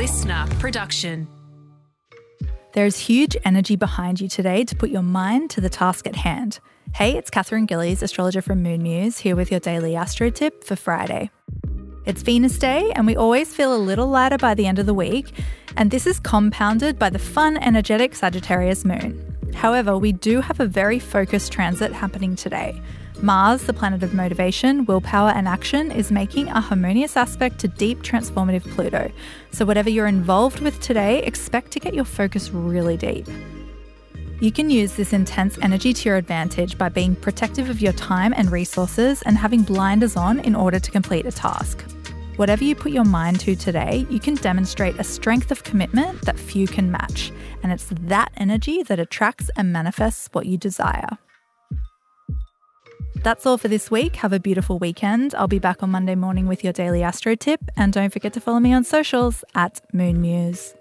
LiSTNR production. There's huge energy behind you today to put your mind to the task at hand. Hey, it's Katherine Gillies, astrologer from Moon Muse, here with your daily astro tip for Friday. It's Venus Day, and we always feel a little lighter by the end of the week, and this is compounded by the fun, energetic Sagittarius moon. However, we do have a very focused transit happening today. Mars, the planet of motivation, willpower, and action, is making a harmonious aspect to deep transformative Pluto. So, whatever you're involved with today, expect to get your focus really deep. You can use this intense energy to your advantage by being protective of your time and resources and having blinders on in order to complete a task. Whatever you put your mind to today, you can demonstrate a strength of commitment that few can match, and it's that energy that attracts and manifests what you desire. That's all for this week. Have a beautiful weekend. I'll be back on Monday morning with your daily astro tip, and don't forget to follow me on socials at Moon Muse.